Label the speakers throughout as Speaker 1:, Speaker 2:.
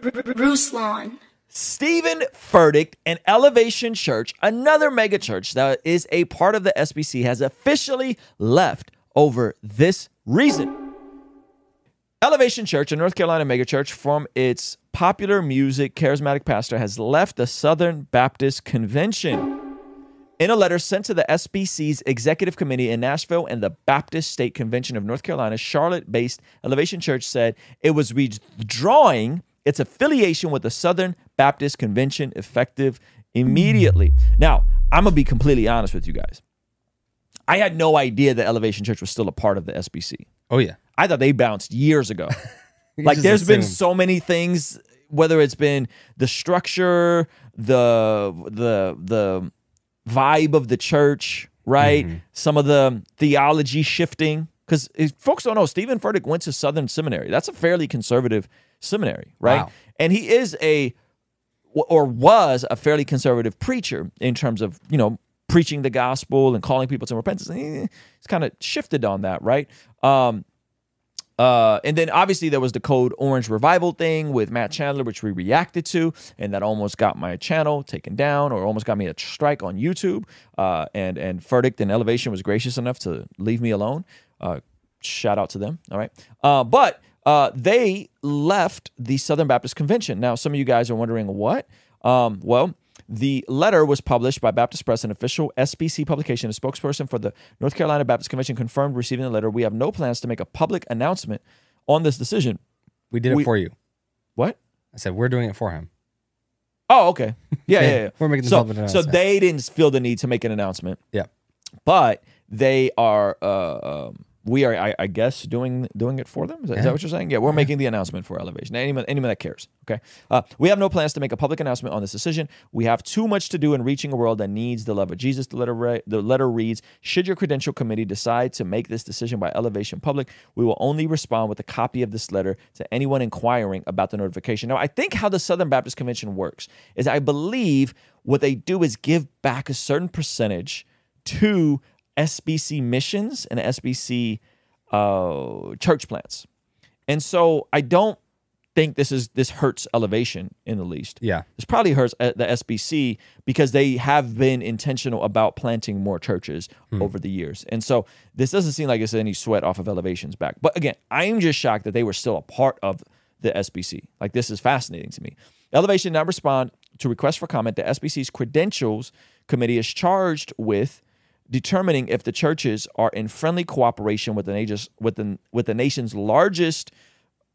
Speaker 1: Ruslan.
Speaker 2: Steven Furtick and Elevation Church, another megachurch that is a part of the SBC, has officially left over this reason. Elevation Church, a North Carolina megachurch, from its popular music charismatic pastor, has left the Southern Baptist Convention. In a letter sent to the SBC's executive committee in Nashville and the Baptist State Convention of North Carolina, Charlotte based Elevation Church said it was withdrawing its affiliation with the Southern Baptist Convention effective immediately. Now, I'm going to be completely honest with you guys. I had no idea that Elevation Church was still a part of the SBC.
Speaker 3: Oh yeah.
Speaker 2: I thought they bounced years ago. like there's been so many things whether it's been the structure, the the the vibe of the church, right?
Speaker 3: Mm-hmm.
Speaker 2: Some of the theology shifting cuz folks don't know Steven Furtick went to Southern Seminary. That's a fairly conservative seminary, right?
Speaker 3: Wow.
Speaker 2: And he is a or was a fairly conservative preacher in terms of you know preaching the gospel and calling people to repentance. He's kind of shifted on that, right? Um, uh, and then obviously there was the Code Orange revival thing with Matt Chandler, which we reacted to, and that almost got my channel taken down, or almost got me a strike on YouTube. Uh, and and Furtick and Elevation was gracious enough to leave me alone. Uh, shout out to them. All right, uh, but uh, they left the Southern Baptist Convention. Now, some of you guys are wondering what. Um, well, the letter was published by Baptist Press, an official SBC publication. A spokesperson for the North Carolina Baptist Convention confirmed receiving the letter. We have no plans to make a public announcement on this decision.
Speaker 3: We did it
Speaker 2: We-
Speaker 3: for you.
Speaker 2: What?
Speaker 3: I said we're doing it for him.
Speaker 2: Oh, okay. Yeah, yeah, yeah.
Speaker 3: We're making the
Speaker 2: so,
Speaker 3: public
Speaker 2: so they didn't feel the need to make an announcement,
Speaker 3: Yeah.
Speaker 2: but they are. Uh, um, we are, I, I guess, doing doing it for them. Is that, is that what you're saying? Yeah, we're making the announcement for Elevation. Anyone, anyone that cares. Okay. Uh, we have no plans to make a public announcement on this decision. We have too much to do in reaching a world that needs the love of Jesus. The letter, re- the letter reads: Should your credential committee decide to make this decision by Elevation public, we will only respond with a copy of this letter to anyone inquiring about the notification. Now, I think how the Southern Baptist Convention works is I believe what they do is give back a certain percentage to SBC missions and SBC uh, church plants. And so I don't think this is this hurts elevation in the least.
Speaker 3: Yeah.
Speaker 2: This probably hurts uh, the SBC because they have been intentional about planting more churches over the years. And so this doesn't seem like it's any sweat off of elevation's back. But again, I'm just shocked that they were still a part of the SBC. Like this is fascinating to me. Elevation now respond to requests for comment. The SBC's credentials committee is charged with determining if the churches are in friendly cooperation with the nation's with the, with the nation's largest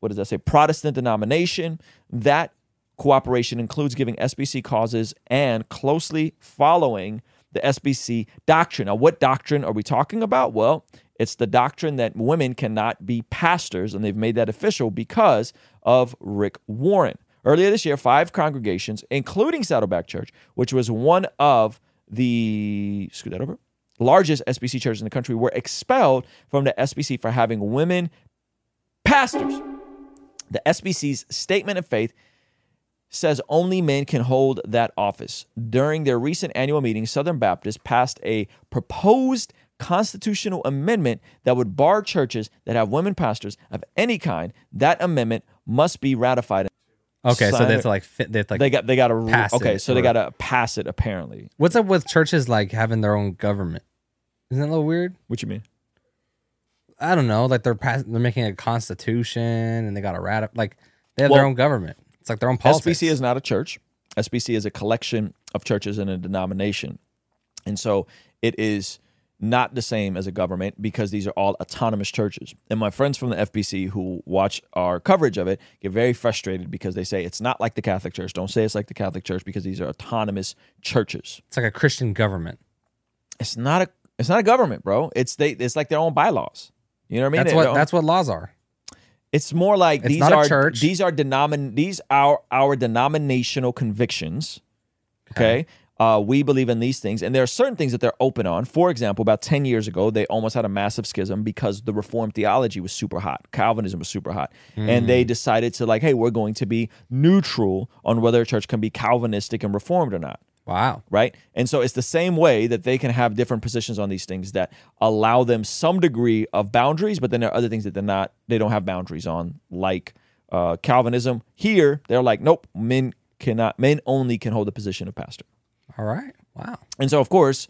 Speaker 2: what does that say Protestant denomination. That cooperation includes giving SBC causes and closely following the SBC doctrine. Now, what doctrine are we talking about? Well, it's the doctrine that women cannot be pastors, and they've made that official because of Rick Warren. Earlier this year, five congregations, including Saddleback Church, which was one of the scoot that over largest SBC churches in the country, were expelled from the SBC for having women pastors. The SBC's statement of faith says only men can hold that office. During their recent annual meeting, Southern Baptist passed a proposed constitutional amendment that would bar churches that have women pastors of any kind. That amendment must be ratified.
Speaker 3: Okay, so
Speaker 2: Sign
Speaker 3: they have to like fit. They like.
Speaker 2: They got they got to
Speaker 3: Pass
Speaker 2: okay,
Speaker 3: it
Speaker 2: so they got to pass it apparently.
Speaker 3: what's up with churches like having their own government? Isn't that a little weird?
Speaker 2: What you mean?
Speaker 3: I don't know. Like they're pass- they're making a constitution and they got a rat. Like they have their own government. It's like their own politics.
Speaker 2: SBC is not a church. SBC is a collection of churches in a denomination. And so it is not the same as a government because these are all autonomous churches. And my friends from the SBC who watch our coverage of it get very frustrated because they say it's not like the Catholic Church. Don't say it's like the Catholic Church because these are autonomous churches.
Speaker 3: It's like a Christian government.
Speaker 2: It's not a it's not a government, bro. It's they it's like their own bylaws. You know what I mean?
Speaker 3: That's what that's what laws are.
Speaker 2: it's more like
Speaker 3: It's
Speaker 2: these are these are denomin these are our denominational convictions. Okay. Uh, we believe in these things, and there are certain things that they're open on. For example, about 10 years ago, they almost had a massive schism because the Reformed theology was super hot. Calvinism was super hot. And they decided to, like, hey, we're going to be neutral on whether a church can be Calvinistic and Reformed or not
Speaker 3: Wow.
Speaker 2: right? And so it's the same way that they can have different positions on these things that allow them some degree of boundaries, but then there are other things that they're not, they don't have boundaries on, like uh, Calvinism. Here, they're like, nope, men cannot, men only can hold the position of pastor.
Speaker 3: All right. Wow.
Speaker 2: And so, of course,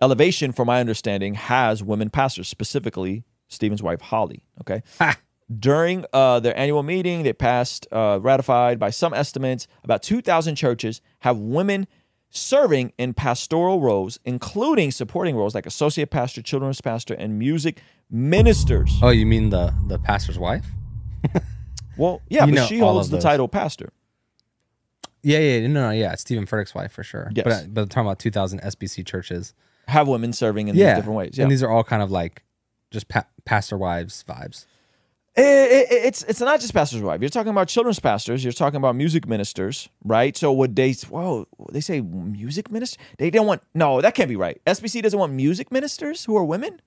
Speaker 2: Elevation, from my understanding, has women pastors, specifically Steven's wife, Holly. Okay.
Speaker 3: Ha.
Speaker 2: During uh, their annual meeting, they passed, uh, ratified by some estimates, about 2,000 churches have women serving in pastoral roles, including supporting roles like associate pastor, children's pastor, and music ministers.
Speaker 3: Oh, you mean the the pastor's wife?
Speaker 2: Well, yeah,
Speaker 3: You
Speaker 2: but she holds the title pastor.
Speaker 3: Yeah, yeah, no, no, yeah. Steven Furtick's wife for sure.
Speaker 2: Yes.
Speaker 3: But, uh, but I'm talking about 2,000 SBC churches.
Speaker 2: Have women serving in these different ways. Yeah.
Speaker 3: And these are all kind of like just pa- pastor wives vibes.
Speaker 2: It- it- it's it's not just pastor's wife. You're talking about children's pastors. You're talking about music ministers, right? So would they? Whoa, they say music minister. They don't want. No, that can't be right. SBC doesn't want music ministers who are women.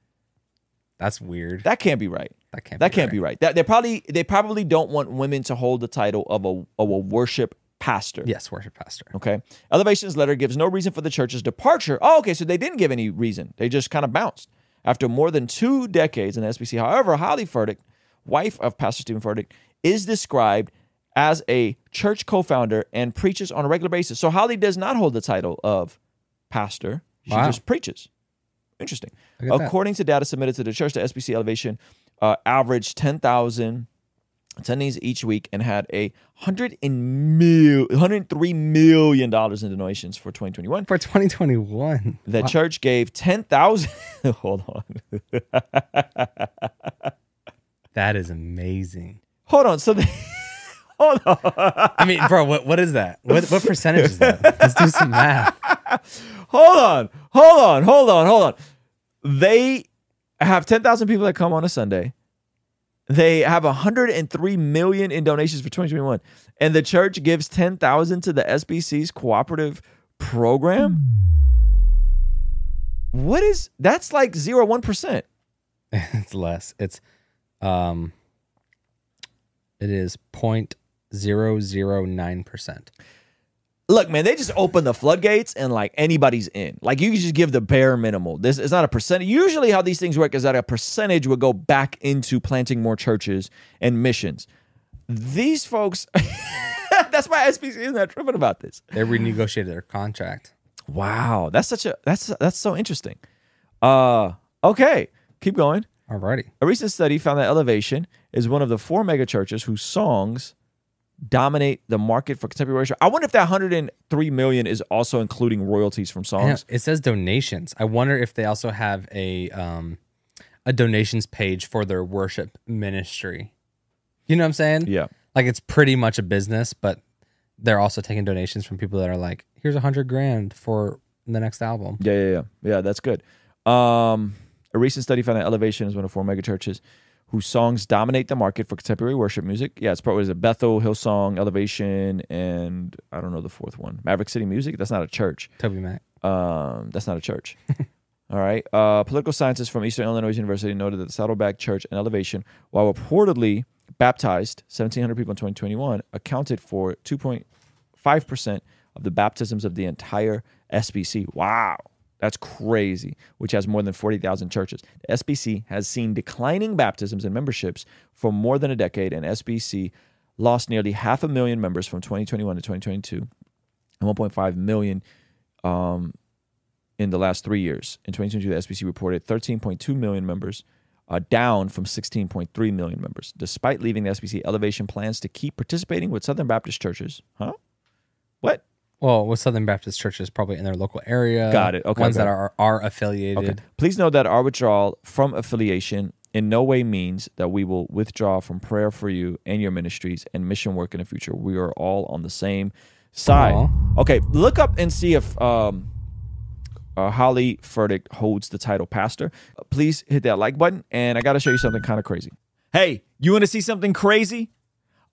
Speaker 3: That's weird.
Speaker 2: That can't be right.
Speaker 3: That can't.
Speaker 2: That
Speaker 3: be
Speaker 2: can't
Speaker 3: right.
Speaker 2: be right. That they probably they probably don't want women to hold the title of a of a worship pastor.
Speaker 3: Yes, worship pastor.
Speaker 2: Okay. Elevation's letter gives no reason for the church's departure. Oh, okay. So they didn't give any reason. They just kind of bounced. After more than two decades in the SBC, however, Holly Furtick, wife of Pastor Steven Furtick, is described as a church co founder and preaches on a regular basis. So Holly does not hold the title of pastor, she
Speaker 3: Wow.
Speaker 2: just preaches. Interesting.
Speaker 3: At that.
Speaker 2: According to data submitted to the church, the SBC Elevation uh, averaged 10,000 attendees each week and had a hundred and mil, 103 million dollars in donations for 2021.
Speaker 3: For 2021.
Speaker 2: The church gave 10,000. hold on,
Speaker 3: That is amazing.
Speaker 2: hold on. So they, hold on.
Speaker 3: I mean, bro, what, what is that? What, what percentage is that? Let's do some math.
Speaker 2: hold on, hold on, hold on, hold on. They have 10,000 people that come on a Sunday. They have 103 million in donations for 2021. And the church gives 10,000 to the SBC's cooperative program. What is that's like 0 1%.
Speaker 3: it's less. It's um it is point zero zero nine percent.
Speaker 2: Look, man, they just open the floodgates and like anybody's in. Like you can just give the bare minimal. This is not a percentage. Usually, how these things work is that a percentage would go back into planting more churches and missions. These folks, that's why SBC is not tripping about this.
Speaker 3: They renegotiated their contract.
Speaker 2: Wow, that's such a that's that's so interesting. Uh, okay, keep going.
Speaker 3: Alrighty.
Speaker 2: A recent study found that Elevation is one of the four mega churches whose songs dominate the market for contemporary worship. I wonder if that 103 million is also including royalties from songs.
Speaker 3: it says donations. I wonder if they also have a um a donations page for their worship ministry. You know what I'm saying?
Speaker 2: Yeah.
Speaker 3: Like it's pretty much a business, but they're also taking donations from people that are like, here's a hundred grand for the next album.
Speaker 2: Yeah, yeah, yeah. Yeah, that's good. Um, a recent study found that Elevation is one of four mega churches whose songs dominate the market for contemporary worship music. Yeah, it's probably it Bethel, Hillsong, Elevation, and I don't know the fourth one. Maverick City Music. That's not a church.
Speaker 3: Toby Mac.
Speaker 2: Um, that's not a church. All right. Uh, political scientists from Eastern Illinois University noted that the Saddleback Church and Elevation, while reportedly baptized 1,700 people in 2021, accounted for 2.5% of the baptisms of the entire SBC. Wow. That's crazy, which has more than 40,000 churches. The SBC has seen declining baptisms and memberships for more than a decade, and SBC lost nearly half a million members from 2021 to 2022 and 1.5 million um, in the last three years. In 2022, the SBC reported 13.2 million members, uh, down from 16.3 million members. Despite leaving the SBC, Elevation plans to keep participating with Southern Baptist churches. Huh? What?
Speaker 3: Well, with Southern Baptist churches probably in their local area.
Speaker 2: Got it. Okay,
Speaker 3: Ones
Speaker 2: okay.
Speaker 3: that are are affiliated.
Speaker 2: Okay. Please note that our withdrawal from affiliation in no way means that we will withdraw from prayer for you and your ministries and mission work in the future. We are all on the same side.
Speaker 3: Aw.
Speaker 2: Okay, look up and see if um, uh, Holly Furtick holds the title pastor. Uh, please hit that like button, and I got to show you something kind of crazy. Hey, you want to see something crazy?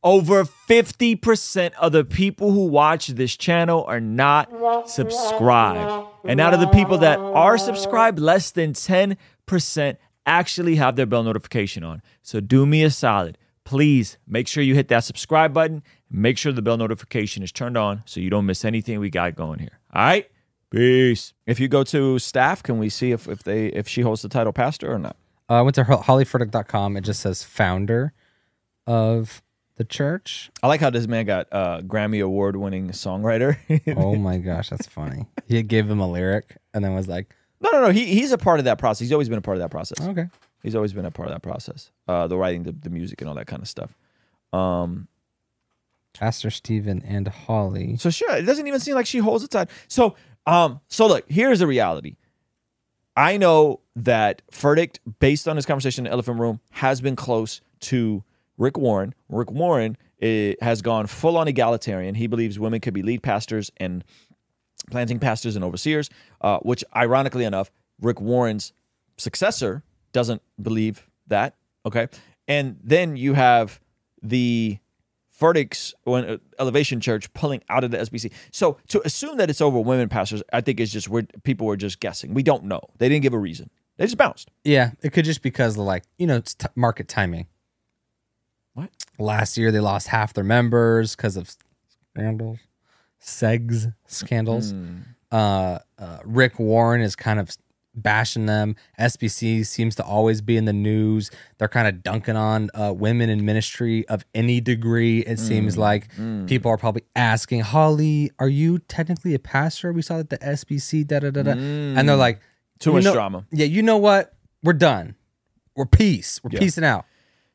Speaker 2: Over 50% of the people who watch this channel are not subscribed. And out of the people that are subscribed, less than 10% actually have their bell notification on. So do me a solid. Please make sure you hit that subscribe button. Make sure the bell notification is turned on so you don't miss anything we got going here. All right? Peace. If you go to staff, can we see if, if they if she holds the title pastor or not?
Speaker 3: Uh, I went to ho- hollyfurtick.com. It just says founder of the church.
Speaker 2: I like how this man got uh, Grammy award winning songwriter.
Speaker 3: Oh my gosh, that's funny. He gave him a lyric and then was like,
Speaker 2: no, no, no. He he's a part of that process. He's always been a part of that process.
Speaker 3: okay.
Speaker 2: He's always been a part of that process. Uh, the writing, the, the music, and all that kind of stuff. Um,
Speaker 3: Pastor Steven and Holly.
Speaker 2: So sure, it doesn't even seem like she holds the title. So um, so look, here's the reality. I know that Furtick, based on his conversation in the elephant room, has been close to Rick Warren. Rick Warren eh, has gone full on egalitarian. He believes women could be lead pastors and planting pastors and overseers, uh, which ironically enough, Rick Warren's successor doesn't believe that. Okay. And then you have the Furticks when uh, Elevation Church pulling out of the SBC. So to assume that it's over women pastors, I think is just where people were just guessing. We don't know. They didn't give a reason. They just bounced.
Speaker 3: Yeah, it could just because of like, you know, it's t- market timing.
Speaker 2: What?
Speaker 3: Last year they lost half their members because of scandals, segs scandals. Uh, uh, Rick Warren is kind of bashing them. SBC seems to always be in the news. They're kind of dunking on uh, women in ministry of any degree. It seems like people are probably asking, Holly, are you technically a pastor? We saw that the SBC, da da da da. And they're like,
Speaker 2: Too much
Speaker 3: know-
Speaker 2: drama.
Speaker 3: Yeah, you know what? We're done. We're peace. We're
Speaker 2: Yeah.
Speaker 3: peacing out.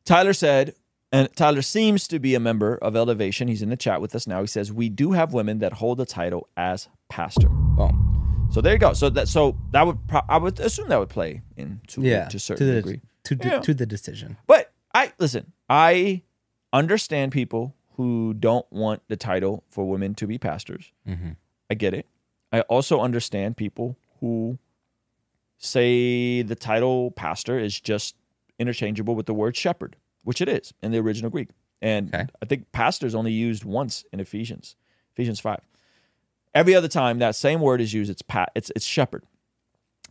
Speaker 2: Tyler said, and Tyler seems to be a member of Elevation. He's in the chat with us now. He says, We do have women that hold the title as pastor.
Speaker 3: Boom.
Speaker 2: So there you go. So that so that would pro- I would assume that would play into
Speaker 3: Yeah.
Speaker 2: to a certain
Speaker 3: the,
Speaker 2: degree.
Speaker 3: To, the,
Speaker 2: Yeah.
Speaker 3: to the decision.
Speaker 2: But I listen, I understand people who don't want the title for women to be pastors.
Speaker 3: Mm-hmm.
Speaker 2: I get it. I also understand people who say the title pastor is just interchangeable with the word shepherd, which it is in the original Greek. And
Speaker 3: Okay.
Speaker 2: I think pastor is only used once in Ephesians, Ephesians 5. Every other time that same word is used, it's pat, it's it's shepherd.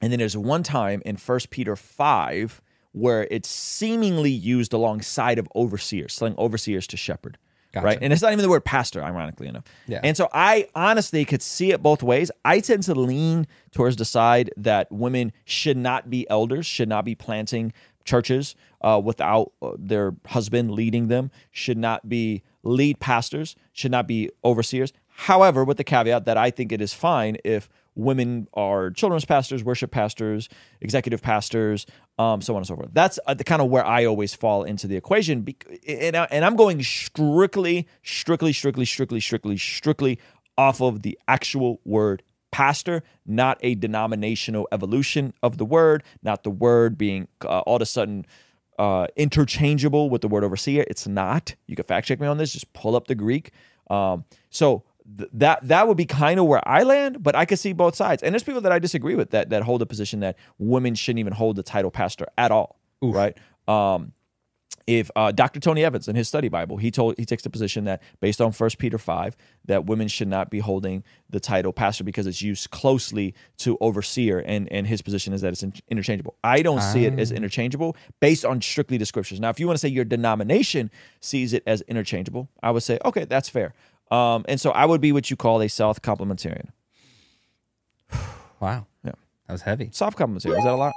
Speaker 2: And then there's one time in 1 Peter 5 where it's seemingly used alongside of overseers, selling overseers to shepherd.
Speaker 3: Gotcha.
Speaker 2: Right. And it's not even the word pastor, ironically enough.
Speaker 3: Yeah.
Speaker 2: And so I honestly could see it both ways. I tend to lean towards the side that women should not be elders, should not be planting churches uh, without uh, their husband leading them, should not be lead pastors, should not be overseers. However, with the caveat that I think it is fine if women are children's pastors, worship pastors, executive pastors, um, so on and so forth. That's uh, the kind of where I always fall into the equation. And, I, and I'm going strictly, strictly, strictly, strictly, strictly, strictly off of the actual word pastor, not a denominational evolution of the word, not the word being uh, all of a sudden uh, interchangeable with the word overseer. It's not. You can fact check me on this. Just pull up the Greek. Um, so th- that that would be kind of where I land, but I could see both sides. And there's people that I disagree with that that hold the position that women shouldn't even hold the title pastor at all, right? Um, if uh, Dr. Tony Evans in his study Bible, he told he takes the position that based on First Peter five, that women should not be holding the title pastor because it's used closely to overseer, and and his position is that it's in- interchangeable. I don't see it as interchangeable based on strictly the scriptures. Now, if you want to say your denomination sees it as interchangeable, I would say okay, that's fair. Um, and so I would be what you call a soft complementarian.
Speaker 3: Wow.
Speaker 2: Yeah.
Speaker 3: That was heavy.
Speaker 2: Soft complementarian is that a lot?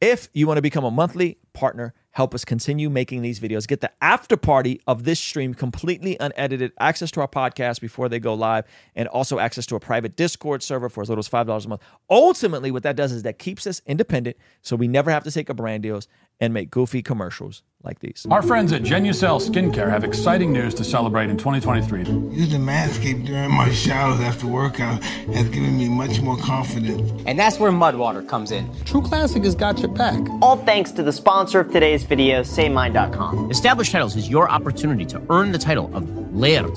Speaker 2: If you want to become a monthly partner, help us continue making these videos. Get the after party of this stream completely unedited, access to our podcast before they go live, and also access to a private Discord server for as little as $5 a month. Ultimately, what that does is that keeps us independent so we never have to take up brand deals and make goofy commercials like these.
Speaker 1: Our friends at Genucel Skincare have exciting news to celebrate in 2023.
Speaker 4: Using Manscaped during my showers after workout has given me much more confidence.
Speaker 5: And that's where Mudwater comes in.
Speaker 6: True Classic has got your back.
Speaker 5: All thanks to the sponsor of today's video, SayMine.com.
Speaker 7: Established Titles is your opportunity to earn the title of Laird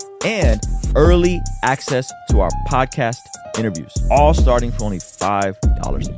Speaker 2: and early access to our podcast interviews, all starting for only $5 a.